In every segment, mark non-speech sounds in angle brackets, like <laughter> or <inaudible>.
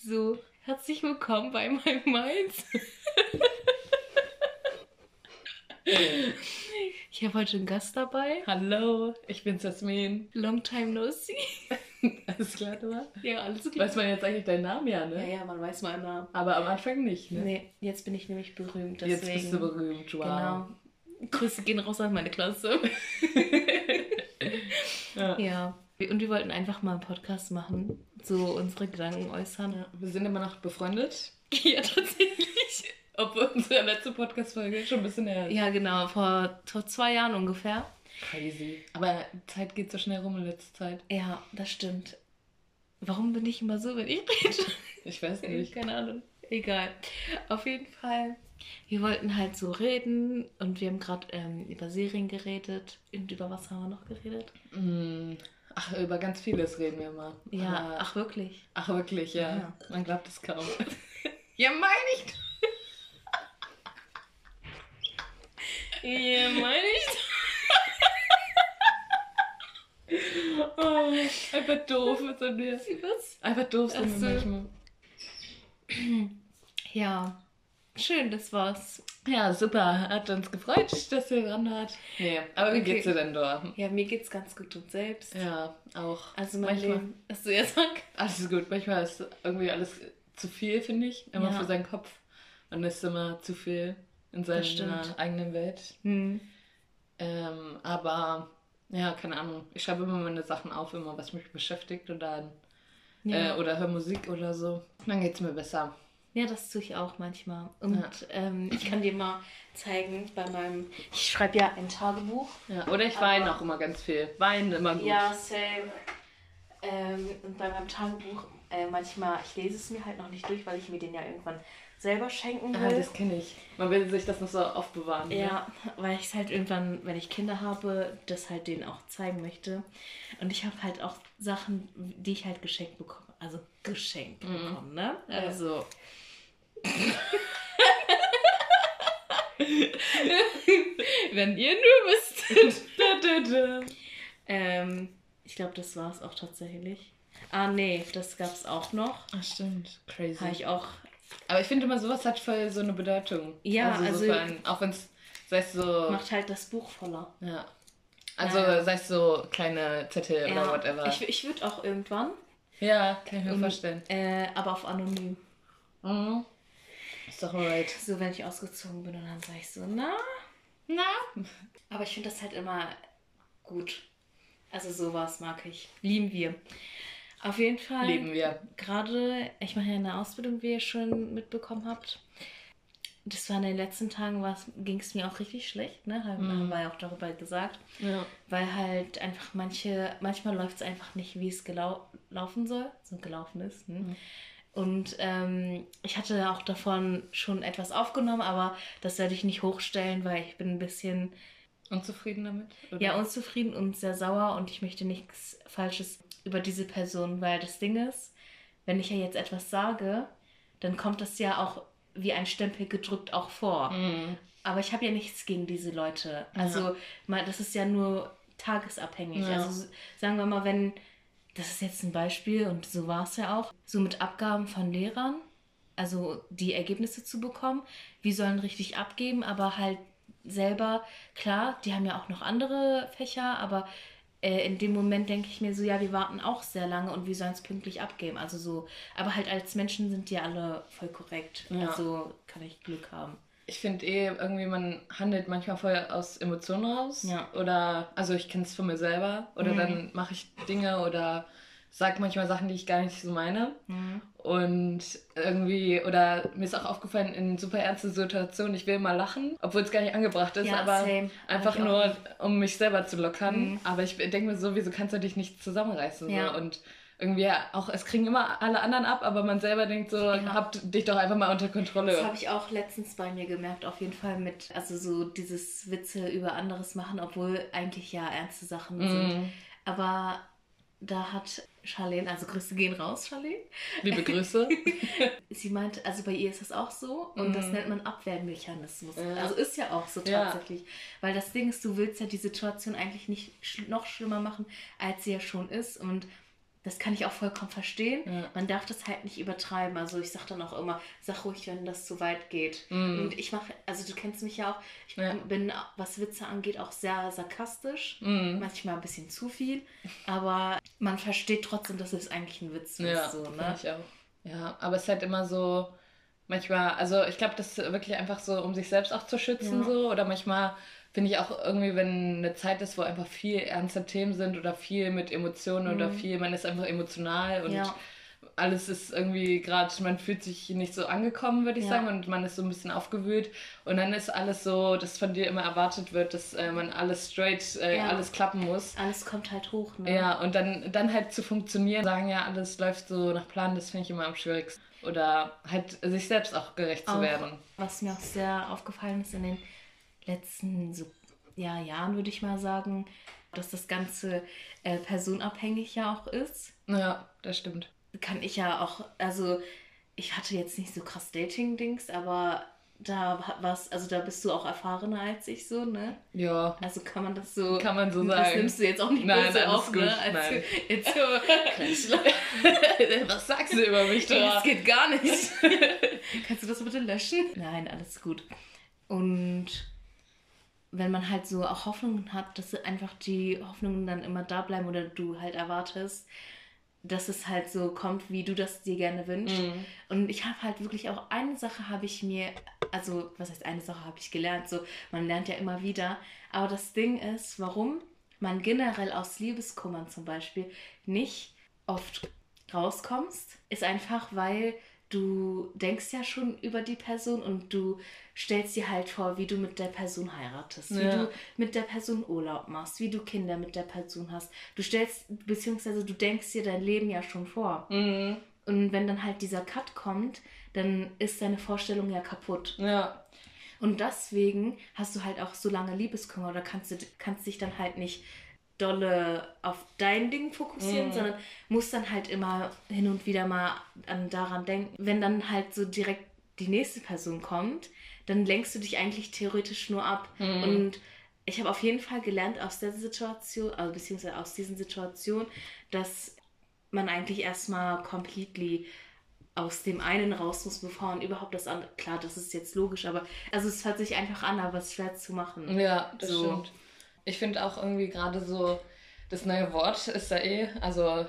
So, herzlich willkommen bei meinem Mainz. ich habe heute einen Gast dabei. Hallo, ich bin Jasmin. Long time no see. Alles klar, du? Ja, alles klar. Weiß man jetzt eigentlich deinen Namen, ja, Ja, ne? ja, man weiß meinen Namen. Aber am Anfang nicht, ne? Nee, jetzt bin ich nämlich berühmt. Deswegen. Jetzt bist du berühmt, wow. Genau. Grüße gehen raus an meine Klasse. <laughs> Ja. ja. Und wir wollten einfach mal einen Podcast machen, so unsere Gedanken äußern. Ja, Wir sind immer noch befreundet, <laughs> Ja, tatsächlich. obwohl unsere letzte Podcast-Folge schon ein bisschen her ist. Ja, genau, vor, vor zwei Jahren ungefähr. Crazy. Aber Zeit geht so schnell rum in letzter Zeit. Ja, das stimmt. Warum bin ich immer so, wenn ich rede? <laughs> Ich weiß nicht. Keine Ahnung. Egal. Auf jeden Fall. Wir wollten halt so reden und wir haben gerade ähm, über Serien geredet. Und über was haben wir noch geredet? Mm, Ach, über ganz vieles reden wir mal. Ja, Aber- ach wirklich. ach wirklich, ja. Ja. Man glaubt es kaum. <laughs> Ja, meine ich. ja, meine ich. oh, einfach doof sind wir. Was? Einfach doof sind wir manchmal. Ja. Schön, das war's. Ja, super. Hat uns gefreut, dass ihr dran wart. Nee, aber wie Okay. geht's dir denn da? Ja, mir geht's ganz gut und selbst. Ja, auch. Also mein manchmal. Leben. Hast du jetzt sagen? Alles gut. Manchmal ist irgendwie alles zu viel, finde ich. Immer Ja. für seinen Kopf. Man ist immer zu viel in seiner eigenen Welt. Hm. Ähm, aber ja, keine Ahnung. Ich schreibe immer meine Sachen auf, immer was mich beschäftigt und dann Ja. äh, oder höre Musik oder so. Dann geht's mir besser. Ja, das tue ich auch manchmal. Und Ja. ähm, ich kann dir mal zeigen bei meinem. Ich schreibe ja ein Tagebuch. Ja, oder ich weine auch immer ganz viel. Weinen immer gut. Ja, same. Ähm, und bei meinem Tagebuch, äh, manchmal, ich lese es mir halt noch nicht durch, weil ich mir den ja irgendwann selber schenken Ah, will. das kenne ich. Man will sich das noch so aufbewahren. ne? ja, weil ich es halt irgendwann, wenn ich Kinder habe, das halt denen auch zeigen möchte. Und ich habe halt auch Sachen, die ich halt geschenkt bekomme. Also geschenkt bekommen, ne? Ja. Also. <laughs> wenn ihr nur da. <laughs> Ähm, ich glaube, das war es auch tatsächlich. Ah, nee, das gab es auch noch. Ach, stimmt. Crazy. Habe ich auch. Aber ich finde immer, sowas hat voll so eine Bedeutung. Ja, also, also- so für einen, auch wenn es, sei es so. Macht halt das Buch voller. Ja. Also, Ja. sei es so kleine Zettel oder whatever. Ich, ich würde auch irgendwann, ja, kann ich mir Ähm, vorstellen. äh, aber auf anonym. Mhm. Ist doch alright. So, wenn ich ausgezogen bin und dann sage ich so, na. Na? Aber ich finde das halt immer gut. Also sowas mag ich. Lieben wir. Auf jeden Fall. Leben wir. Gerade, ich mache ja eine Ausbildung, wie ihr schon mitbekommen habt. Das war in den letzten Tagen, ging es mir auch richtig schlecht, ne? Haben, Mhm. haben wir ja auch darüber gesagt. Ja. Weil halt einfach manche, manchmal läuft es einfach nicht, wie es gelau laufen soll, so gelaufen ist. Ne? Mhm. Und ähm, ich hatte auch davon schon etwas aufgenommen, aber das werde ich nicht hochstellen, weil ich bin ein bisschen Unzufrieden damit? Oder? ja, unzufrieden und sehr sauer und ich möchte nichts Falsches über diese Person, weil das Ding ist, wenn ich ja jetzt etwas sage, dann kommt das ja auch wie ein Stempel gedrückt auch vor. Mhm. Aber ich habe ja nichts gegen diese Leute. Also, mal, das ist ja nur tagesabhängig. Also, sagen wir mal, wenn, das ist jetzt ein Beispiel und so war es ja auch, so mit Abgaben von Lehrern, also die Ergebnisse zu bekommen, wir sollen richtig abgeben, aber halt selber, klar, die haben ja auch noch andere Fächer, aber äh, in dem Moment denke ich mir so, ja, wir warten auch sehr lange und wir sollen es pünktlich abgeben. Also so, aber halt als Menschen sind die alle voll korrekt. Ja. Also kann ich Glück haben. Ich finde eh, irgendwie, man handelt manchmal voll aus Emotionen raus. Ja. Oder, also ich kenne es von mir selber. Oder Mhm. dann mache ich Dinge oder sage manchmal Sachen, die ich gar nicht so meine. Und irgendwie, oder mir ist auch aufgefallen, in super ernsten Situationen, ich will mal lachen, obwohl es gar nicht angebracht ist, Ja, aber same. einfach ich nur, um mich selber zu lockern. Mhm. Aber ich denke mir so, wieso kannst du dich nicht zusammenreißen? Ja. So? Und irgendwie auch, es kriegen immer alle anderen ab, aber man selber denkt so, Ja. habt dich doch einfach mal unter Kontrolle. Das habe ich auch letztens bei mir gemerkt, auf jeden Fall mit, also so dieses Witze über anderes machen, obwohl eigentlich ja ernste Sachen sind. Mhm. Aber da hat Charlene, also Grüße gehen raus, Charlene. Liebe Grüße. <laughs> Sie meinte, also bei ihr ist das auch so und Mhm. das nennt man Abwehrmechanismus. Ja. Also ist ja auch so Ja. tatsächlich. Weil das Ding ist, du willst ja die Situation eigentlich nicht sch noch schlimmer machen, als sie ja schon ist. Und das kann ich auch vollkommen verstehen. Ja. Man darf das halt nicht übertreiben. Also ich sage dann auch immer, sag ruhig, wenn das zu weit geht. Mm. Und ich mache, also du kennst mich ja auch, ich ja. bin, was Witze angeht, auch sehr sarkastisch. Mm. Manchmal ein bisschen zu viel. Aber man versteht trotzdem, dass es eigentlich ein Witz ja, ist. So, ne? ich auch. Ja, aber es ist halt immer so, manchmal, also ich glaube, das ist wirklich einfach so, um sich selbst auch zu schützen, so. Oder manchmal finde ich auch irgendwie, wenn eine Zeit ist, wo einfach viel ernste Themen sind oder viel mit Emotionen mhm. oder viel, man ist einfach emotional und ja. alles ist irgendwie gerade, man fühlt sich nicht so angekommen, würde ich ja. sagen, und man ist so ein bisschen aufgewühlt und dann ist alles so, dass von dir immer erwartet wird, dass äh, man alles straight, äh, ja. alles klappen muss. Alles kommt halt hoch, ne? Ja, und dann, dann halt zu funktionieren, sagen ja, alles läuft so nach Plan, das finde ich immer am schwierigsten. Oder halt sich selbst auch gerecht auch, zu werden. Was mir auch sehr aufgefallen ist in den letzten so, ja, Jahren, würde ich mal sagen, dass das Ganze äh, personabhängig ja auch ist. Ja, das stimmt. Kann ich ja auch, also ich hatte jetzt nicht so krass Dating-Dings, aber da was, also da bist du auch erfahrener als ich so, ne? Ja. Also kann man das so. Kann man so sagen. Das nimmst du jetzt auch nicht Nein, böse auf, gut. ne? Als Nein. Du, <laughs> jetzt so, <laughs> was sagst du über mich da? Das geht gar nicht. <laughs> Kannst du das bitte löschen? Nein, alles gut. Und wenn man halt so auch Hoffnungen hat, dass einfach die Hoffnungen dann immer da bleiben oder du halt erwartest, dass es halt so kommt, wie du das dir gerne wünschst. Mhm. Und ich habe halt wirklich auch eine Sache habe ich mir, also was heißt eine Sache habe ich gelernt, so man lernt ja immer wieder. Aber das Ding ist, warum man generell aus Liebeskummern zum Beispiel nicht oft rauskommst, ist einfach, weil du denkst ja schon über die Person und du stellst dir halt vor, wie du mit der Person heiratest, ja. wie du mit der Person Urlaub machst, wie du Kinder mit der Person hast. Du stellst, beziehungsweise du denkst dir dein Leben ja schon vor. Mhm. Und wenn dann halt dieser Cut kommt, dann ist deine Vorstellung ja kaputt. Ja. Und deswegen hast du halt auch so lange Liebeskummer oder kannst du kannst dich dann halt nicht dolle auf dein Ding fokussieren, mhm. sondern musst dann halt immer hin und wieder mal an, daran denken. Wenn dann halt so direkt die nächste Person kommt, dann lenkst du dich eigentlich theoretisch nur ab. Mhm. Und ich habe auf jeden Fall gelernt aus der Situation, also beziehungsweise aus diesen Situationen, dass man eigentlich erstmal completely aus dem einen raus muss, bevor man überhaupt das andere. Klar, das ist jetzt logisch, aber also es hört sich einfach an, aber es ist schwer zu machen. Ja, das so. stimmt. Ich finde auch irgendwie gerade so, das neue Wort ist da eh, also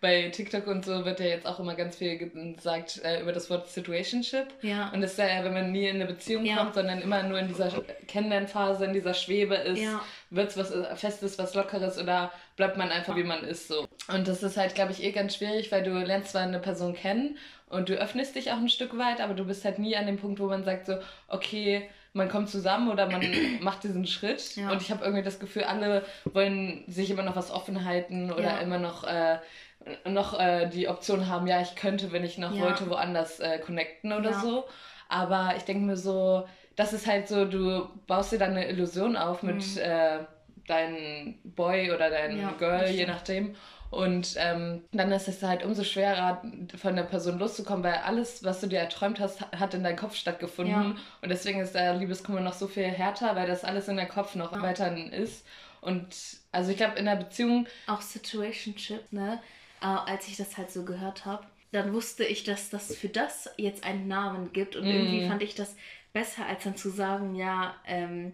bei TikTok und so wird ja jetzt auch immer ganz viel gesagt äh, über das Wort Situationship. Ja. Und das ist ja, wenn man nie in eine Beziehung ja. kommt, sondern immer nur in dieser Kennenlernphase, in dieser Schwebe ist, ja. wird es was Festes, was Lockeres oder bleibt man einfach, wie man ist so. Und das ist halt, glaube ich, eh ganz schwierig, weil du lernst zwar eine Person kennen und du öffnest dich auch ein Stück weit, aber du bist halt nie an dem Punkt, wo man sagt so, okay, man kommt zusammen oder man <clears throat> macht diesen Schritt. Ja. Und ich habe irgendwie das Gefühl, alle wollen sich immer noch was offen halten oder ja. immer noch, äh, noch äh, die Option haben, ja, ich könnte, wenn ich noch ja. wollte, woanders äh, connecten oder so. Aber ich denke mir so, das ist halt so, du baust dir dann eine Illusion auf mit mhm. Äh, deinem Boy oder deinem Girl, je nachdem. Und ähm, dann ist es halt umso schwerer, von der Person loszukommen, weil alles, was du dir erträumt hast, hat in deinem Kopf stattgefunden. Ja. Und deswegen ist der Liebeskummer noch so viel härter, weil das alles in der Kopf noch ja. weiter ist. Und also ich glaube, in der Beziehung. Auch Situationship, ne? Äh, als ich das halt so gehört habe, dann wusste ich, dass das für das jetzt einen Namen gibt. Und mm. irgendwie fand ich das besser, als dann zu sagen, ja, ähm,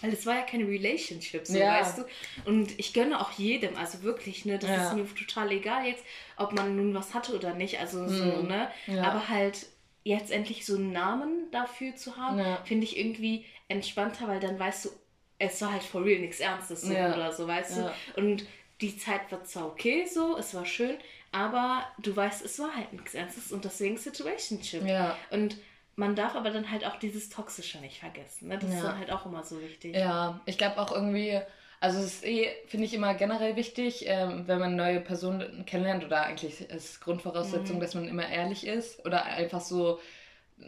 weil es war ja keine Relationship, so ja. weißt du. Und ich gönne auch jedem, also wirklich, ne, das ja. ist mir total egal jetzt, ob man nun was hatte oder nicht, also so, mhm. ne. Ja. Aber halt jetzt endlich so einen Namen dafür zu haben, finde ich irgendwie entspannter, weil dann weißt du, es war halt for real nichts Ernstes so oder so, weißt du. Und die Zeit war zwar okay so, es war schön, aber du weißt, es war halt nichts Ernstes und deswegen Situationship. Ja. Und man darf aber dann halt auch dieses Toxische nicht vergessen. Ne? Das ja. ist dann halt auch immer so wichtig. Ja, ich glaube auch irgendwie, also es ist eh, finde ich immer generell wichtig, ähm, wenn man neue Personen kennenlernt oder eigentlich ist Grundvoraussetzung, mhm. dass man immer ehrlich ist oder einfach so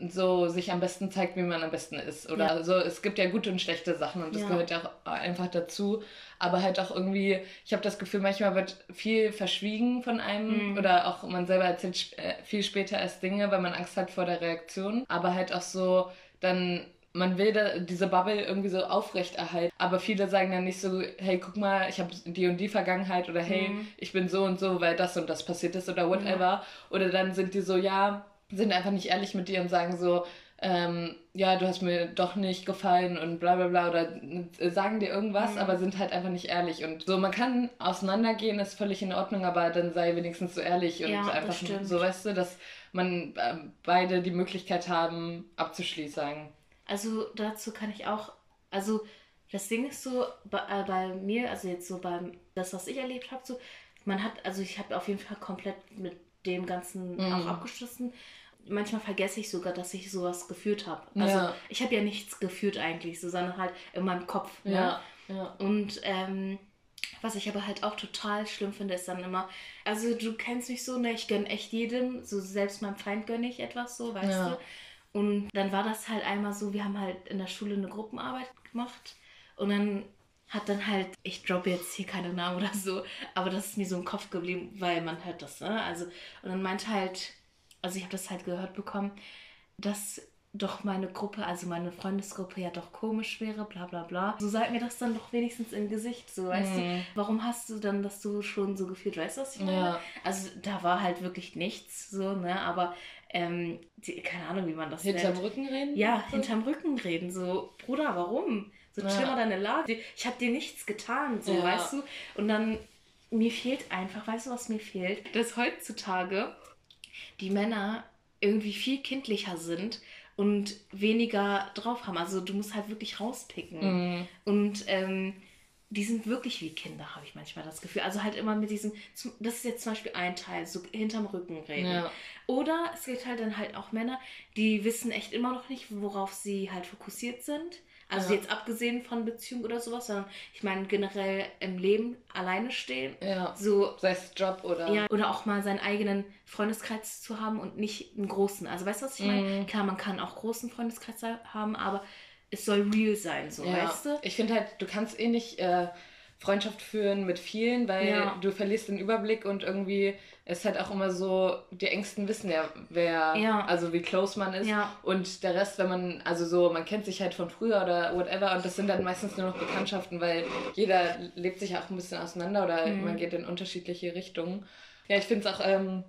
so sich am besten zeigt, wie man am besten ist. Oder ja. so, es gibt ja gute und schlechte Sachen und das ja. gehört ja auch einfach dazu. Aber halt auch irgendwie, ich habe das Gefühl, manchmal wird viel verschwiegen von einem mhm. oder auch man selber erzählt äh, viel später erst Dinge, weil man Angst hat vor der Reaktion. Aber halt auch so, dann man will da, diese Bubble irgendwie so aufrechterhalten. Aber viele sagen dann nicht so, hey, guck mal, ich habe die und die Vergangenheit oder hey, mhm. ich bin so und so, weil das und das passiert ist oder whatever. Ja. Oder dann sind die so, ja, sind einfach nicht ehrlich mit dir und sagen so, ähm, ja, du hast mir doch nicht gefallen und bla bla bla oder äh, sagen dir irgendwas, mhm. aber sind halt einfach nicht ehrlich. Und so, man kann auseinandergehen, ist völlig in Ordnung, aber dann sei wenigstens so ehrlich und ja, einfach so, weißt du, dass man äh, beide die Möglichkeit haben, abzuschließen. Also dazu kann ich auch, also das Ding ist so, bei, äh, bei mir, also jetzt so beim, das, was ich erlebt habe, so, man hat, also ich habe auf jeden Fall komplett mit dem Ganzen mhm. auch abgeschlossen. Manchmal vergesse ich sogar, dass ich sowas geführt habe. Also ja. ich habe ja nichts geführt eigentlich, so, sondern halt in meinem Kopf. Ne? Ja. ja. Und ähm, was ich aber halt auch total schlimm finde, ist dann immer, also du kennst mich so, ne, ich gönne echt jedem, so selbst meinem Feind gönne ich etwas so, weißt ja. du. Und dann war das halt einmal so, wir haben halt in der Schule eine Gruppenarbeit gemacht und dann hat dann halt, ich droppe jetzt hier keine Namen oder so, aber das ist mir so im Kopf geblieben, weil man hört das, ne? Also, und dann meinte halt, also ich habe das halt gehört bekommen, dass doch meine Gruppe, also meine Freundesgruppe ja doch komisch wäre, bla bla bla. So sag mir das dann doch wenigstens im Gesicht, so weißt mhm. du, warum hast du dann das so schon so gefühlt, weißt du, was ich meine? Ja. Also da war halt wirklich nichts, so, ne, aber ähm, die, keine Ahnung, wie man das Hinterm nennt. Rücken reden? Ja, so? hinterm Rücken reden, so, Bruder, warum? So ja. chill mal deine Lage. Ich habe dir nichts getan, so, ja. weißt du? Und dann, mir fehlt einfach, weißt du, was mir fehlt? Dass heutzutage die Männer irgendwie viel kindlicher sind und weniger drauf haben. Also du musst halt wirklich rauspicken. Mhm. Und ähm, die sind wirklich wie Kinder, habe ich manchmal das Gefühl. Also halt immer mit diesem, das ist jetzt zum Beispiel ein Teil, so hinterm Rücken reden. Ja. Oder es gibt halt dann halt auch Männer, die wissen echt immer noch nicht, worauf sie halt fokussiert sind. Also ja. jetzt abgesehen von Beziehung oder sowas, sondern ich meine generell im Leben alleine stehen. Ja. So, sei es Job oder. Ja, oder auch mal seinen eigenen Freundeskreis zu haben und nicht einen großen. Also weißt du, was ich meine? Mhm. Klar, man kann auch großen Freundeskreis haben, aber es soll real sein, so ja. weißt du? Ich finde halt, du kannst eh nicht äh, Freundschaft führen mit vielen, weil ja. du verlierst den Überblick und irgendwie ist halt auch immer so, die Ängsten wissen ja, wer, ja. also wie close man ist. Ja. Und der Rest, wenn man, also so, man kennt sich halt von früher oder whatever und das sind dann meistens nur noch Bekanntschaften, weil jeder lebt sich auch ein bisschen auseinander oder mhm. man geht in unterschiedliche Richtungen. Ja, ich finde es auch ähm,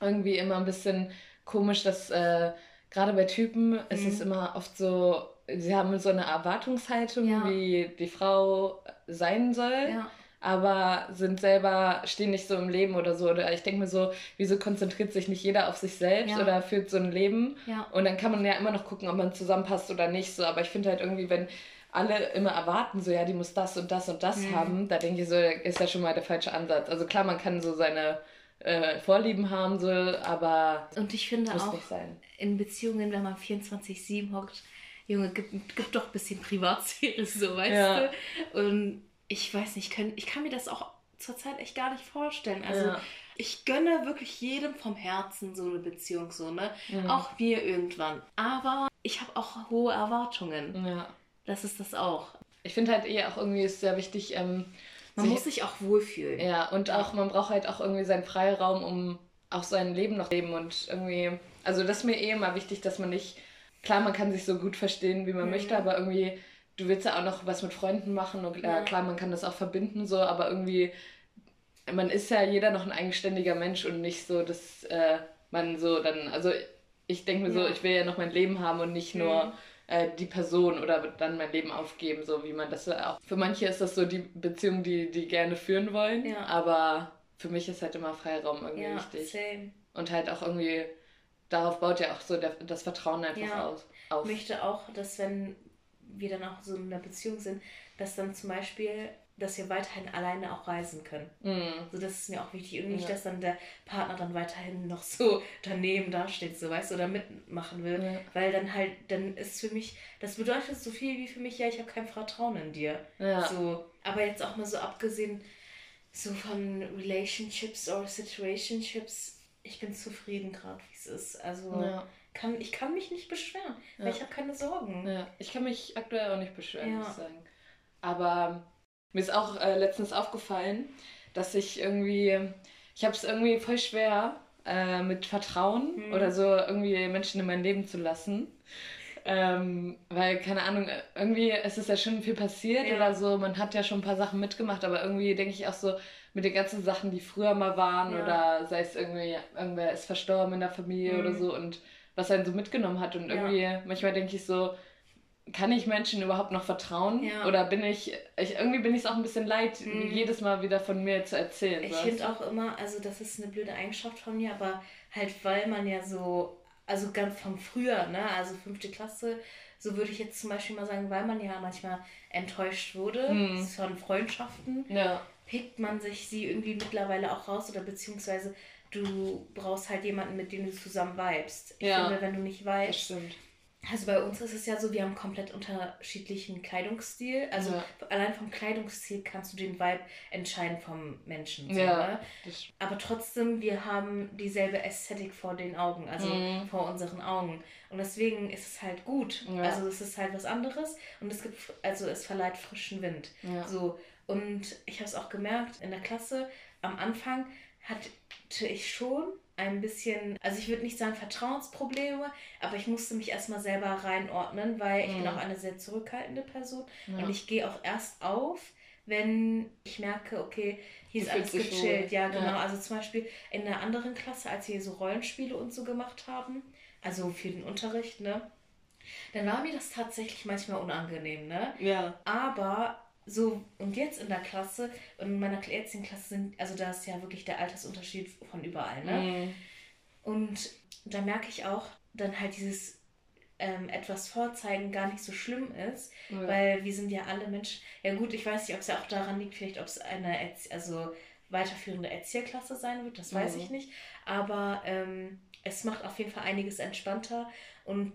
irgendwie immer ein bisschen komisch, dass äh, gerade bei Typen mhm. ist es immer oft so, sie haben so eine Erwartungshaltung, wie die Frau sein soll. Ja aber sind selber, stehen nicht so im Leben oder so. Oder ich denke mir so, wieso konzentriert sich nicht jeder auf sich selbst ja. oder führt so ein Leben? Ja. Und dann kann man ja immer noch gucken, ob man zusammenpasst oder nicht. So. Aber ich finde halt irgendwie, wenn alle immer erwarten, so ja, die muss das und das und das mhm. haben, da denke ich so, ist ja schon mal der falsche Ansatz. Also klar, man kann so seine äh, Vorlieben haben, so, aber. Und ich finde auch, in Beziehungen, wenn man 24-7 hockt, Junge, gib, gib doch ein bisschen Privatsphäre, <laughs> so, weißt ja. du? Und ich weiß nicht, können, ich kann mir das auch zurzeit echt gar nicht vorstellen. Also ja. ich gönne wirklich jedem vom Herzen so eine Beziehung, so, ne? Mhm. Auch mir irgendwann. Aber ich habe auch hohe Erwartungen. Ja. Das ist das auch. Ich finde halt eh auch irgendwie ist sehr wichtig, ähm, man sich, muss sich auch wohlfühlen. Ja, und auch, man braucht halt auch irgendwie seinen Freiraum, um auch sein Leben noch leben und irgendwie, also das ist mir eh immer wichtig, dass man nicht, klar, man kann sich so gut verstehen, wie man mhm. möchte, aber irgendwie du willst ja auch noch was mit Freunden machen und ja. klar, man kann das auch verbinden so, aber irgendwie, man ist ja jeder noch ein eigenständiger Mensch und nicht so, dass äh, man so dann, also ich denke mir so, ich will ja noch mein Leben haben und nicht nur mhm. äh, die Person oder dann mein Leben aufgeben, so wie man das auch. Für manche ist das so die Beziehung, die die gerne führen wollen, ja. aber für mich ist halt immer Freiraum irgendwie ja, wichtig. Same. Und halt auch irgendwie, darauf baut ja auch so das Vertrauen einfach aus. Auf. Ich möchte auch, dass wenn wir dann auch so in einer Beziehung sind, dass dann zum Beispiel, dass wir weiterhin alleine auch reisen können. Mm. So, das ist mir auch wichtig. Und nicht, ja. dass dann der Partner dann weiterhin noch so <laughs> daneben dasteht, so weißt du, oder mitmachen will. Ja. Weil dann halt, dann ist für mich, das bedeutet so viel wie für mich, ja, ich habe kein Vertrauen in dir. Ja. So, aber jetzt auch mal so abgesehen so von Relationships oder Situationships, ich bin zufrieden gerade, wie es ist. Also ja kann, ich kann mich nicht beschweren, ja. weil ich habe keine Sorgen. Ja, ich kann mich aktuell auch nicht beschweren, muss ich sagen. Aber mir ist auch äh, letztens aufgefallen, dass ich irgendwie, ich habe es irgendwie voll schwer äh, mit Vertrauen mhm. oder so irgendwie Menschen in mein Leben zu lassen. Ähm, weil, keine Ahnung, irgendwie ist es ja schon viel passiert ja. oder so. Man hat ja schon ein paar Sachen mitgemacht, aber irgendwie denke ich auch so, mit den ganzen Sachen, die früher mal waren ja. oder sei es irgendwie, irgendwer ist verstorben in der Familie mhm. oder so und was einen so mitgenommen hat. Und irgendwie, ja. manchmal denke ich so, kann ich Menschen überhaupt noch vertrauen? Ja. Oder bin ich, ich irgendwie bin ich es auch ein bisschen leid, mhm. jedes Mal wieder von mir zu erzählen. Ich finde auch immer, also das ist eine blöde Eigenschaft von mir, aber halt weil man ja so, also ganz vom früher, ne, also fünfte Klasse, so würde ich jetzt zum Beispiel mal sagen, weil man ja manchmal enttäuscht wurde mhm. von Freundschaften, ja. pickt man sich sie irgendwie mittlerweile auch raus oder beziehungsweise du brauchst halt jemanden, mit dem du zusammen vibest. Ich ja. finde, wenn du nicht vibest, also bei uns ist es ja so, wir haben komplett unterschiedlichen Kleidungsstil. Also ja. allein vom Kleidungsstil kannst du den Vibe entscheiden vom Menschen. So, ja, ne? Aber trotzdem, wir haben dieselbe Ästhetik vor den Augen, also mhm. vor unseren Augen. Und deswegen ist es halt gut. Ja. Also es ist halt was anderes und es gibt, also es verleiht frischen Wind. Ja. So. Und ich habe es auch gemerkt in der Klasse, am Anfang hatte ich schon ein bisschen, also ich würde nicht sagen Vertrauensprobleme, aber ich musste mich erstmal selber reinordnen, weil ich mhm. bin auch eine sehr zurückhaltende Person ja. und ich gehe auch erst auf, wenn ich merke, okay, hier ist alles gechillt. Ja, genau. Ja. Also zum Beispiel in der anderen Klasse, als wir so Rollenspiele und so gemacht haben, also für den Unterricht, ne? Dann war mir das tatsächlich manchmal unangenehm, ne? Ja. Aber so, und jetzt in der Klasse, in meiner jetzigen Klasse sind, also da ist ja wirklich der Altersunterschied von überall, ne? Mhm. Und da merke ich auch dann halt dieses ähm, etwas vorzeigen gar nicht so schlimm ist, ja. weil wir sind ja alle Menschen. Ja gut, ich weiß nicht, ob es ja auch daran liegt, vielleicht ob es eine Erzie also weiterführende Erzieherklasse sein wird, das weiß mhm. ich nicht. Aber ähm, es macht auf jeden Fall einiges entspannter und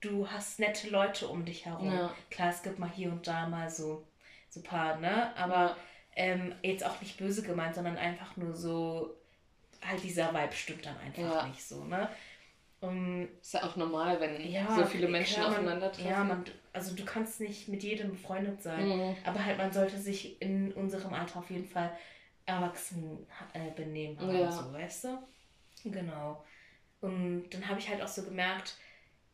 du hast nette Leute um dich herum. Ja. Klar, es gibt mal hier und da mal so so paar, ne? Aber ähm, jetzt auch nicht böse gemeint, sondern einfach nur so, halt dieser Vibe stimmt dann einfach ja. nicht so, ne? Um, ist ja auch normal, wenn ja, so viele Menschen klar, aufeinandertreffen. Ja, man, also du kannst nicht mit jedem befreundet sein, mhm. aber halt man sollte sich in unserem Alter auf jeden Fall erwachsen äh, benehmen, ja. so, weißt du? Genau. Und dann habe ich halt auch so gemerkt,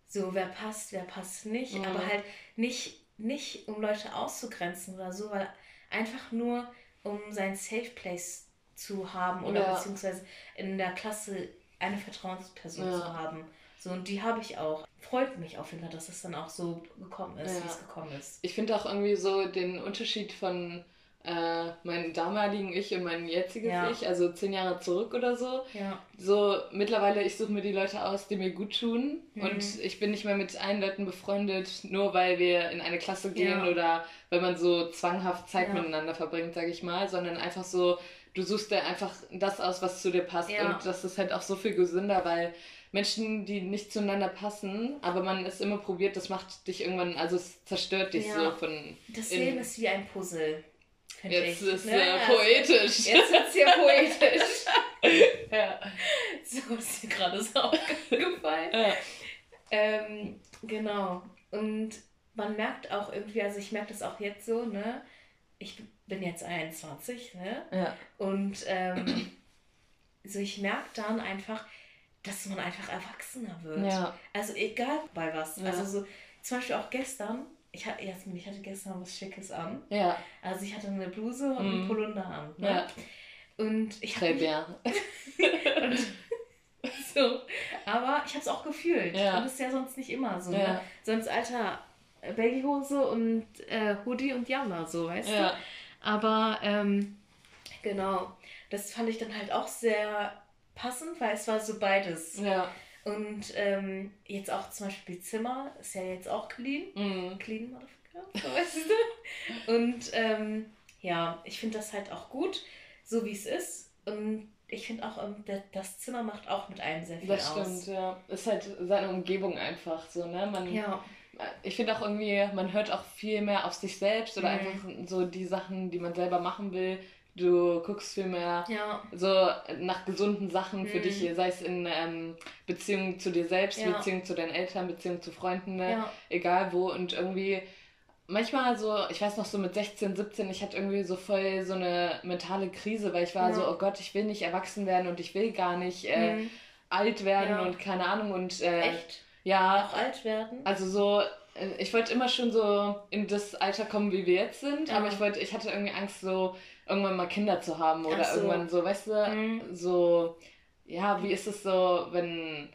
so wer passt, wer passt nicht, mhm. aber halt nicht nicht um Leute auszugrenzen oder so, weil einfach nur um sein Safe Place zu haben oder ja. beziehungsweise in der Klasse eine Vertrauensperson ja. zu haben. So, und die habe ich auch. Freut mich auf jeden Fall, dass es dann auch so gekommen ist, ja. wie es gekommen ist. Ich finde auch irgendwie so den Unterschied von äh, meinen damaligen Ich und mein jetziges ja. Ich, also zehn Jahre zurück oder so. Ja. So mittlerweile, ich suche mir die Leute aus, die mir gut tun. Mhm. Und ich bin nicht mehr mit allen Leuten befreundet, nur weil wir in eine Klasse gehen ja. oder weil man so zwanghaft Zeit miteinander verbringt, sage ich mal, sondern einfach so, du suchst dir einfach das aus, was zu dir passt. Und das ist halt auch so viel gesünder, weil Menschen, die nicht zueinander passen, aber man es immer probiert, das macht dich irgendwann, also es zerstört dich so von. Das Leben ist wie ein Puzzle. Jetzt ist es ne? äh, poetisch. Jetzt es hier poetisch. ja. So ist dir gerade so aufgefallen. Ja. Ähm, genau. Und man merkt auch irgendwie, also ich merke das auch jetzt so, ne? Ich bin jetzt 21, ne? Ja. Und ähm, so ich merke dann einfach, dass man einfach erwachsener wird. Ja. Also egal bei was. Ja. Also so, zum Beispiel auch gestern, ich hatte, Jasmin, ich hatte gestern was Schickes an. Ja. Also ich hatte eine Bluse und mm. einen Polunder an. Ne? Ja. Und ich habe. <laughs> <laughs> und <laughs> so. Aber ich habe es auch gefühlt. Ja. Und das ist ja sonst nicht immer so. Ne? Ja. Ne? Sonst alter Baggyhose und äh, Hoodie und Jammer, so, weißt ja. du? Aber ähm, genau. Das fand ich dann halt auch sehr passend, weil es war so beides. Ja. Und ähm, jetzt auch zum Beispiel Zimmer ist ja jetzt auch clean. Mhm. Clean, Motherfucker, <laughs> weißt du? Und ähm, ja, ich finde das halt auch gut, so wie es ist. Und ich finde auch, ähm, das Zimmer macht auch mit einem sehr viel das aus. Das stimmt, ja. Ist halt seine Umgebung einfach so, ne? Man, ja. Ich finde auch irgendwie, man hört auch viel mehr auf sich selbst oder mhm. einfach so die Sachen, die man selber machen will, Du guckst viel mehr ja. so nach gesunden Sachen für mhm. dich, sei es in ähm, Beziehung zu dir selbst, ja. Beziehung zu deinen Eltern, Beziehung zu Freunden, ne? ja. egal wo. Und irgendwie, manchmal so, ich weiß noch so mit 16, 17, ich hatte irgendwie so voll so eine mentale Krise, weil ich war so, oh Gott, ich will nicht erwachsen werden und ich will gar nicht äh, mhm. alt werden und keine Ahnung. Und äh, Echt? ja, auch alt werden. Also so, ich wollte immer schon so in das Alter kommen, wie wir jetzt sind, ja. aber ich wollte, ich hatte irgendwie Angst, so irgendwann mal Kinder zu haben oder so. irgendwann so, weißt du, mhm. so, ja, wie ist es so, wenn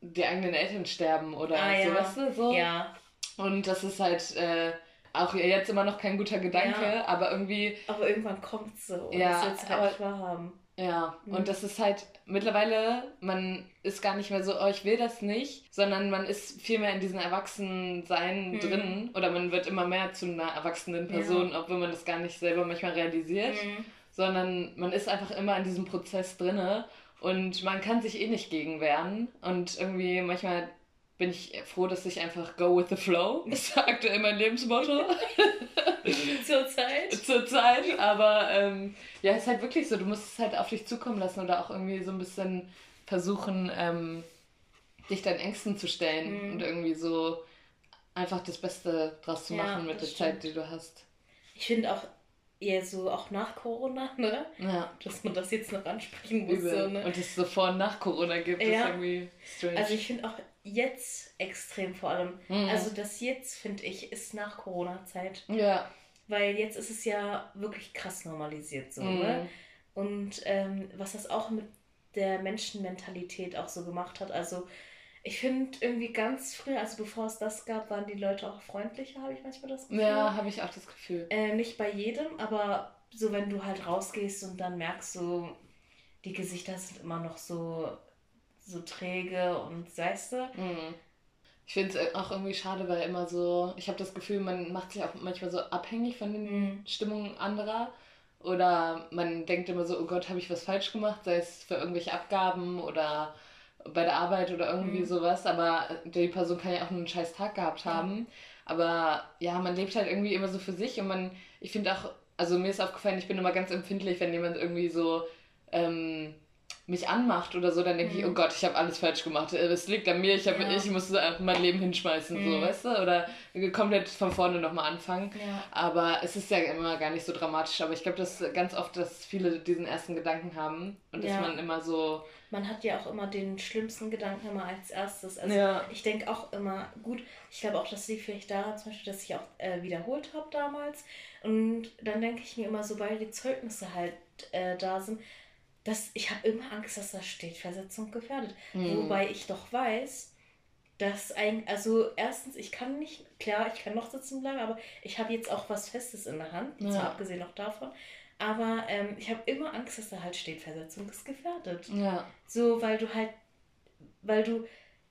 die eigenen Eltern sterben oder ah, so, ja. weißt du, so. Ja. Und das ist halt äh, auch jetzt immer noch kein guter Gedanke, ja. aber irgendwie. Aber irgendwann kommt es so. Ja, das willst du halt wahrhaben. Ja, mhm. und das ist halt mittlerweile, man ist gar nicht mehr so, oh, ich will das nicht, sondern man ist viel mehr in diesem Erwachsensein mhm. drin oder man wird immer mehr zu einer erwachsenen Person, ja. obwohl man das gar nicht selber manchmal realisiert, mhm. sondern man ist einfach immer in diesem Prozess drinne und man kann sich eh nicht gegen wehren und irgendwie manchmal bin ich froh, dass ich einfach go with the flow. Das ist aktuell mein Lebensmotto. <laughs> Zur Zeit. Zur Zeit, aber ähm, ja, es ist halt wirklich so, du musst es halt auf dich zukommen lassen oder auch irgendwie so ein bisschen versuchen, ähm, dich deinen Ängsten zu stellen mhm. und irgendwie so einfach das Beste draus zu machen ja, mit der stimmt. Zeit, die du hast. Ich finde auch eher so auch nach Corona, ne? Ja. Dass man das jetzt noch ansprechen muss. So, ne? Und es so vor und nach Corona gibt, ja. ist irgendwie strange. Also ich finde auch jetzt extrem vor allem. Mhm. Also das jetzt, finde ich, ist nach Corona-Zeit. Ja. Weil jetzt ist es ja wirklich krass normalisiert so, mhm. ne? Und ähm, was das auch mit der Menschenmentalität auch so gemacht hat. Also ich finde irgendwie ganz früh, also bevor es das gab, waren die Leute auch freundlicher, habe ich manchmal das Gefühl. Ja, habe ich auch das Gefühl. Äh, nicht bei jedem, aber so wenn du halt rausgehst und dann merkst so, die Gesichter sind immer noch so so träge und weißt du. Mhm. Ich finde es auch irgendwie schade, weil immer so, ich habe das Gefühl, man macht sich auch manchmal so abhängig von den mhm. Stimmungen anderer. Oder man denkt immer so, oh Gott, habe ich was falsch gemacht, sei es für irgendwelche Abgaben oder bei der Arbeit oder irgendwie mhm. sowas. Aber die Person kann ja auch einen scheiß Tag gehabt haben. Ja. Aber ja, man lebt halt irgendwie immer so für sich und man, ich finde auch, also mir ist aufgefallen, ich bin immer ganz empfindlich, wenn jemand irgendwie so ähm, mich anmacht oder so, dann denke mhm. ich, oh Gott, ich habe alles falsch gemacht. Äh, es liegt an mir, ich, hab, ja. ich muss mein Leben hinschmeißen, mhm. so, weißt du? Oder komplett von vorne nochmal anfangen. Ja. Aber es ist ja immer gar nicht so dramatisch. Aber ich glaube, dass ganz oft, dass viele diesen ersten Gedanken haben und ja. dass man immer so. Man hat ja auch immer den schlimmsten Gedanken immer als erstes. Also ja. ich denke auch immer, gut, ich glaube auch, das liegt vielleicht daran, zum Beispiel, dass ich auch äh, wiederholt habe damals. Und dann denke ich mir immer, sobald die Zeugnisse halt äh, da sind, das, ich habe immer Angst, dass das steht, Versetzung gefährdet. Mhm. Wobei ich doch weiß, dass ein, also erstens, ich kann nicht, klar, ich kann noch sitzen bleiben, aber ich habe jetzt auch was Festes in der Hand, ja. zwar abgesehen noch davon. Aber ähm, ich habe immer Angst, dass da halt steht, Versetzung ist gefährdet. Ja. So, weil du halt, weil du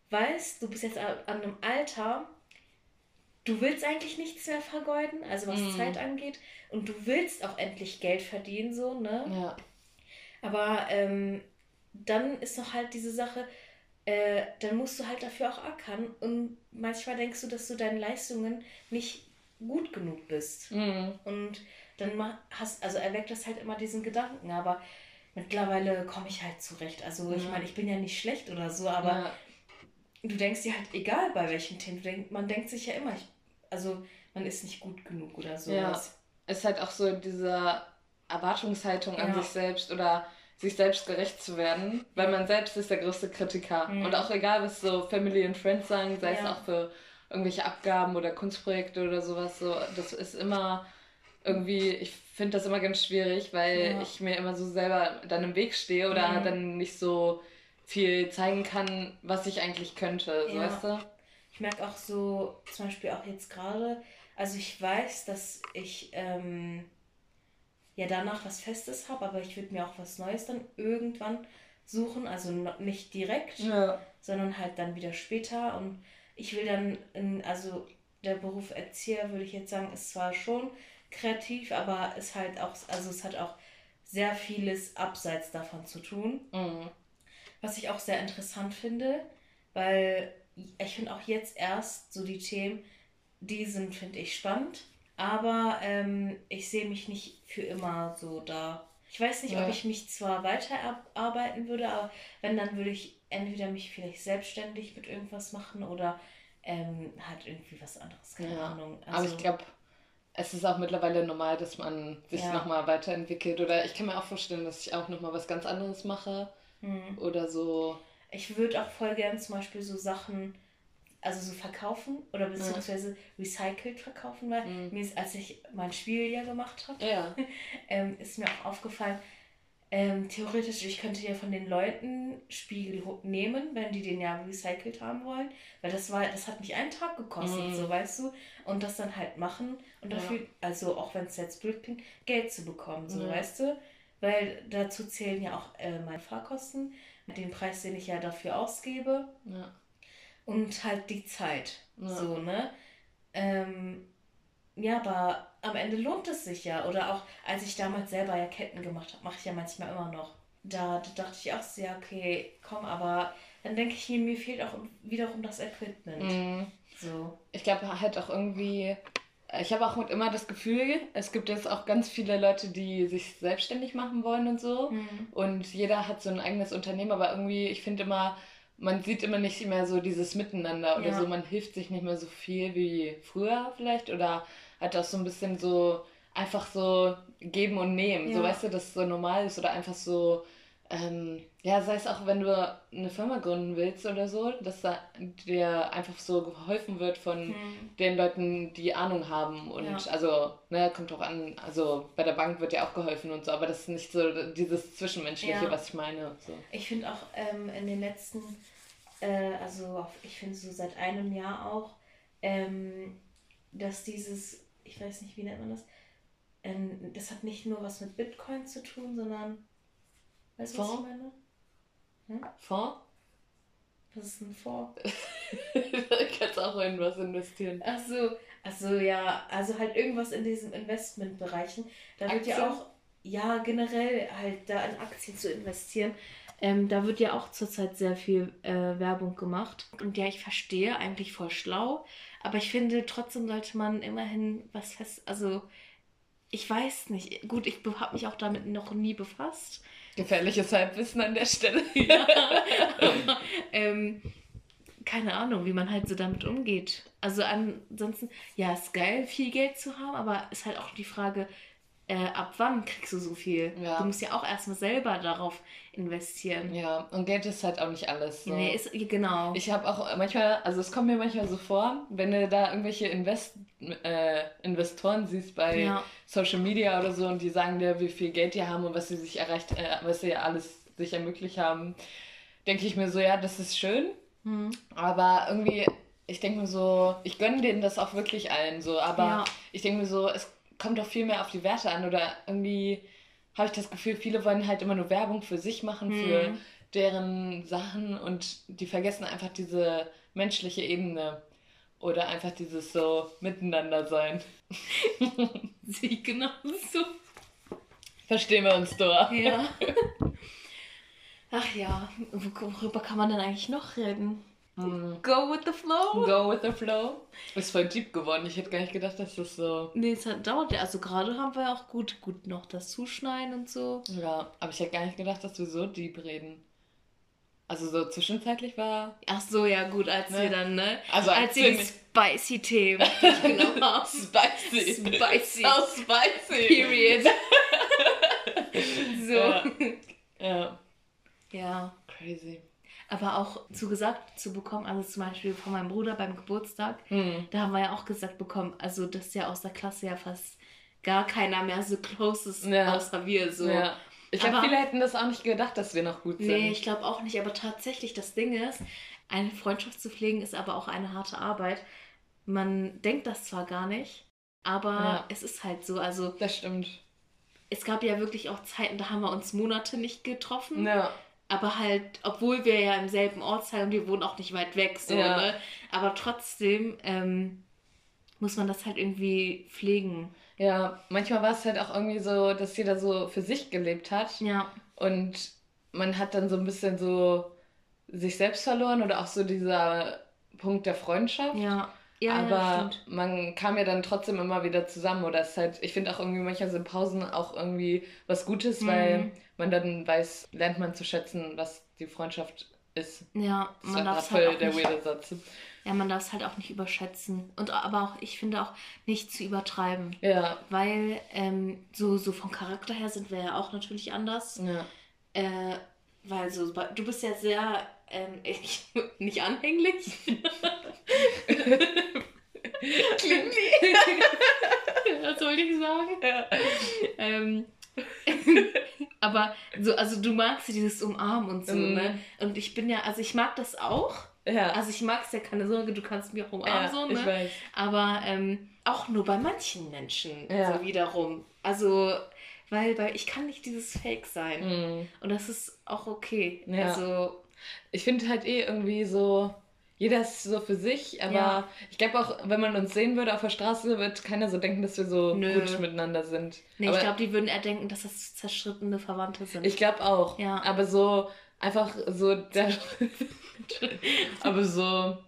weißt, du bist jetzt an einem Alter, du willst eigentlich nichts mehr vergeuden, also was mm. Zeit angeht, und du willst auch endlich Geld verdienen, so, ne? Ja. Aber ähm, dann ist doch halt diese Sache, äh, dann musst du halt dafür auch ackern und manchmal denkst du, dass du deinen Leistungen nicht gut genug bist. Mhm. Und dann hast, also erweckt das halt immer diesen Gedanken, aber mittlerweile komme ich halt zurecht. Also ich meine, ich bin ja nicht schlecht oder so, aber ja. du denkst dir halt, egal bei welchem Thema, denk, man denkt sich ja immer, ich, also man ist nicht gut genug oder so. Ja, es ist halt auch so dieser Erwartungshaltung an sich selbst oder sich selbst gerecht zu werden, weil man selbst ist der größte Kritiker. Mhm. Und auch egal, was so Family and Friends sagen, sei ja. es auch für irgendwelche Abgaben oder Kunstprojekte oder sowas, so, das ist immer irgendwie, ich finde das immer ganz schwierig, weil ja. ich mir immer so selber dann im Weg stehe oder mhm. dann nicht so viel zeigen kann, was ich eigentlich könnte, ja. weißt du? Ich merke auch so, zum Beispiel auch jetzt gerade, also ich weiß, dass ich ähm, ja danach was Festes habe, aber ich würde mir auch was Neues dann irgendwann suchen, also nicht direkt, ja. sondern halt dann wieder später und ich will dann, in, also der Beruf Erzieher würde ich jetzt sagen, ist zwar schon kreativ, aber ist halt auch, also es hat auch sehr vieles abseits davon zu tun. Mhm. Was ich auch sehr interessant finde, weil ich finde auch jetzt erst so die Themen, die sind, finde ich, spannend. Aber ähm, ich sehe mich nicht für immer so da. Ich weiß nicht, ja. ob ich mich zwar weiterarbeiten würde, aber wenn, dann würde ich entweder mich vielleicht selbstständig mit irgendwas machen oder ähm, halt irgendwie was anderes. Keine ja. Ahnung. Also, aber ich glaube, es ist auch mittlerweile normal, dass man sich ja. nochmal weiterentwickelt. Oder ich kann mir auch vorstellen, dass ich auch nochmal was ganz anderes mache. Mhm. Oder so. Ich würde auch voll gern zum Beispiel so Sachen also so verkaufen oder beziehungsweise recycelt verkaufen, weil mhm. mir ist, als ich mein Spiel ja gemacht habe, ja. <laughs> ähm, ist mir auch aufgefallen, ähm, theoretisch, ich könnte ja von den Leuten Spiegel nehmen, wenn die den ja recycelt haben wollen. Weil das war, das hat mich einen Tag gekostet, mm. so weißt du. Und das dann halt machen und dafür, ja. also auch wenn es jetzt blöd klingt, Geld zu bekommen, so ja. weißt du. Weil dazu zählen ja auch äh, meine Fahrkosten, den Preis, den ich ja dafür ausgebe. Ja. Und halt die Zeit. So, ne? Ähm, ja, aber am Ende lohnt es sich ja. Oder auch, als ich damals selber ja Ketten gemacht habe, mache ich ja manchmal immer noch. Da, da dachte ich auch so, ja, okay, komm, aber dann denke ich mir, mir fehlt auch wiederum das Equipment. Mhm. So. Ich glaube halt auch irgendwie, ich habe auch immer das Gefühl, es gibt jetzt auch ganz viele Leute, die sich selbstständig machen wollen und so. Mhm. Und jeder hat so ein eigenes Unternehmen, aber irgendwie, ich finde immer, man sieht immer nicht mehr so dieses Miteinander oder ja. so, man hilft sich nicht mehr so viel wie früher vielleicht oder hat auch so ein bisschen so einfach so geben und nehmen. Ja. So weißt du, dass es so normal ist oder einfach so, ähm, ja, sei es auch, wenn du eine Firma gründen willst oder so, dass da dir einfach so geholfen wird von hm. den Leuten, die Ahnung haben. Und ja. also, ne, kommt auch an, also bei der Bank wird ja auch geholfen und so, aber das ist nicht so dieses Zwischenmenschliche, ja. was ich meine. So. Ich finde auch ähm, in den letzten, äh, also ich finde so seit einem Jahr auch, ähm, dass dieses ich weiß nicht, wie nennt man das? Ähm, das hat nicht nur was mit Bitcoin zu tun, sondern. Weißt du, was ich meine? Hm? Fonds? Was ist ein Fonds? da kannst auch in was investieren. Ach so, also ja, also halt irgendwas in diesen Investmentbereichen. Da Aktien? wird ja auch, ja, generell halt da in Aktien zu investieren. Ähm, da wird ja auch zurzeit sehr viel äh, Werbung gemacht. Und ja, ich verstehe eigentlich voll schlau. Aber ich finde, trotzdem sollte man immerhin was fest. Also, ich weiß nicht. Gut, ich habe mich auch damit noch nie befasst. Gefährliches Halbwissen an der Stelle. <laughs> ja. <laughs> Ähm, keine Ahnung, wie man halt so damit umgeht. Also ansonsten, ja, ist geil, viel Geld zu haben, aber ist halt auch die Frage, äh, ab wann kriegst du so viel? Ja. Du musst ja auch erstmal selber darauf investieren. Ja, und Geld ist halt auch nicht alles. So. Nee, ist, genau. Ich habe auch manchmal, also es kommt mir manchmal so vor, wenn du da irgendwelche Invest, äh, Investoren siehst bei ja. Social Media oder so und die sagen dir, wie viel Geld die haben und was sie sich erreicht, äh, was sie alles sich ermöglicht haben, denke ich mir so, ja, das ist schön, mhm. aber irgendwie, ich denke mir so, ich gönne denen das auch wirklich allen so, aber ja. ich denke mir so, es kommt doch viel mehr auf die Werte an oder irgendwie habe ich das Gefühl, viele wollen halt immer nur Werbung für sich machen, hm. für deren Sachen und die vergessen einfach diese menschliche Ebene oder einfach dieses so Miteinander sein. <laughs> Sie genau so. Verstehen wir uns doch. Ja. Ach ja, worüber kann man denn eigentlich noch reden? Mm. Go with the flow. Go with the flow. Ist voll deep geworden. Ich hätte gar nicht gedacht, dass das so. Nee, es hat, dauert ja. Also gerade haben wir auch gut, gut noch das Zuschneiden und so. Ja, aber ich hätte gar nicht gedacht, dass wir so deep reden. Also so zwischenzeitlich war. Ach so, ja gut, als ne? wir dann, ne? Also als, als wir die spicy Themen <laughs> genommen haben. Spicy. Spicy. So spicy. Period. <laughs> so. Ja. ja. Ja. Crazy aber auch zugesagt zu bekommen, also zum Beispiel von meinem Bruder beim Geburtstag, mhm. da haben wir ja auch gesagt bekommen, also dass ja aus der Klasse ja fast gar keiner mehr so close ist, ja. außer wir so. Ja. Ich glaube, viele hätten das auch nicht gedacht, dass wir noch gut sind. Nee, ich glaube auch nicht, aber tatsächlich das Ding ist, eine Freundschaft zu pflegen ist aber auch eine harte Arbeit. Man denkt das zwar gar nicht, aber ja. es ist halt so, also... Das stimmt. Es gab ja wirklich auch Zeiten, da haben wir uns Monate nicht getroffen. Ja aber halt, obwohl wir ja im selben Ortsteil und wir wohnen auch nicht weit weg, so, ja. ne? Aber trotzdem ähm, muss man das halt irgendwie pflegen. Ja, manchmal war es halt auch irgendwie so, dass jeder so für sich gelebt hat. Ja. Und man hat dann so ein bisschen so sich selbst verloren oder auch so dieser Punkt der Freundschaft. Ja. Ja, aber ja, man kam ja dann trotzdem immer wieder zusammen oder es ist halt, ich finde auch irgendwie manchmal sind Pausen auch irgendwie was Gutes, mhm. weil man dann weiß, lernt man zu schätzen, was die Freundschaft ist. Ja, das man darf halt der nicht, Satz. Ja, man darf es halt auch nicht überschätzen. Und aber auch, ich finde auch, nicht zu übertreiben. Ja. Weil ähm, so, so vom Charakter her sind wir ja auch natürlich anders. Ja. Äh, weil so, du bist ja sehr ähm, <laughs> ich, nicht anhänglich. <laughs> Klimli. <laughs> Was wollte ich sagen? Ja. Ähm, <laughs> aber so, also du magst dieses Umarmen und so, mm. ne? Und ich bin ja, also ich mag das auch. Ja. Also ich mag es ja keine Sorge, du kannst mich auch umarmen, ja, so, ne? Ich weiß. Aber ähm, auch nur bei manchen Menschen ja. so wiederum. Also, weil, weil ich kann nicht dieses Fake sein. Mm. Und das ist auch okay. Ja. Also. Ich finde halt eh irgendwie so jeder ist so für sich, aber ja. ich glaube auch, wenn man uns sehen würde auf der Straße, wird keiner so denken, dass wir so Nö. gut miteinander sind. Nee, aber ich glaube, die würden eher denken, dass das zerschrittene Verwandte sind. Ich glaube auch. Ja. Aber so einfach so der <laughs> aber so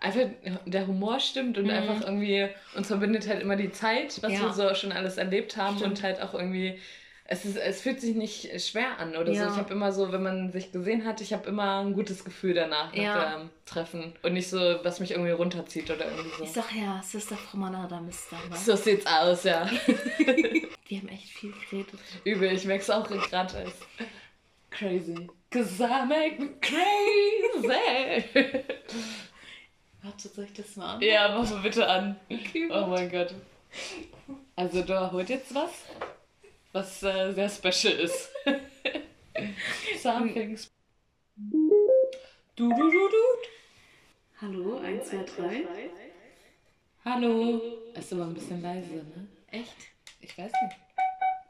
einfach der Humor stimmt und mhm. einfach irgendwie uns verbindet halt immer die Zeit, was ja. wir so schon alles erlebt haben stimmt. und halt auch irgendwie es, ist, es fühlt sich nicht schwer an oder ja. so. Ich habe immer so, wenn man sich gesehen hat, ich habe immer ein gutes Gefühl danach, nach ja. dem Treffen. Und nicht so, was mich irgendwie runterzieht oder irgendwie so. Ich sag ja, Sister Frau Manada Mister. Ne? So sieht's aus, ja. <laughs> Wir haben echt viel geredet. Übel, ich merke es auch gerade als crazy. Cause I make me crazy. <laughs> Warte, soll ich das mal an? Ja, mach mal bitte an. Okay, oh mein Gott. Also, du holt jetzt was? Was äh, sehr special ist. <laughs> Something's. Du, du, du, du. Hallo, 1, 2, 3. Hallo. Ist aber ein bisschen leise, ne? Echt? Ich weiß nicht.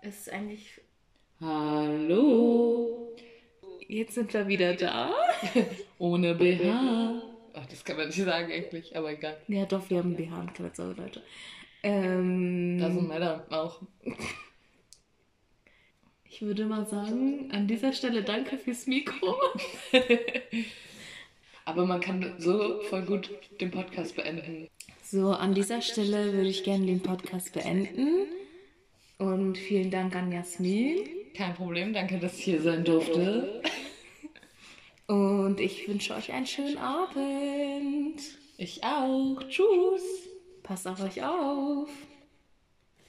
Ist eigentlich. Hallo. Jetzt sind wir wieder da. <laughs> Ohne BH. Ach, das kann man nicht sagen eigentlich, aber egal. Ja, doch, wir haben BH und Kleidung, Leute. Ähm, da sind Männer auch. Ich würde mal sagen, an dieser Stelle danke fürs Mikro. <laughs> Aber man kann so voll gut den Podcast beenden. So, an dieser Stelle würde ich gerne den Podcast beenden. Und vielen Dank an Jasmin. Kein Problem, danke, dass ich hier sein durfte. Und ich wünsche euch einen schönen Abend. Ich auch. Tschüss. Passt auf euch auf.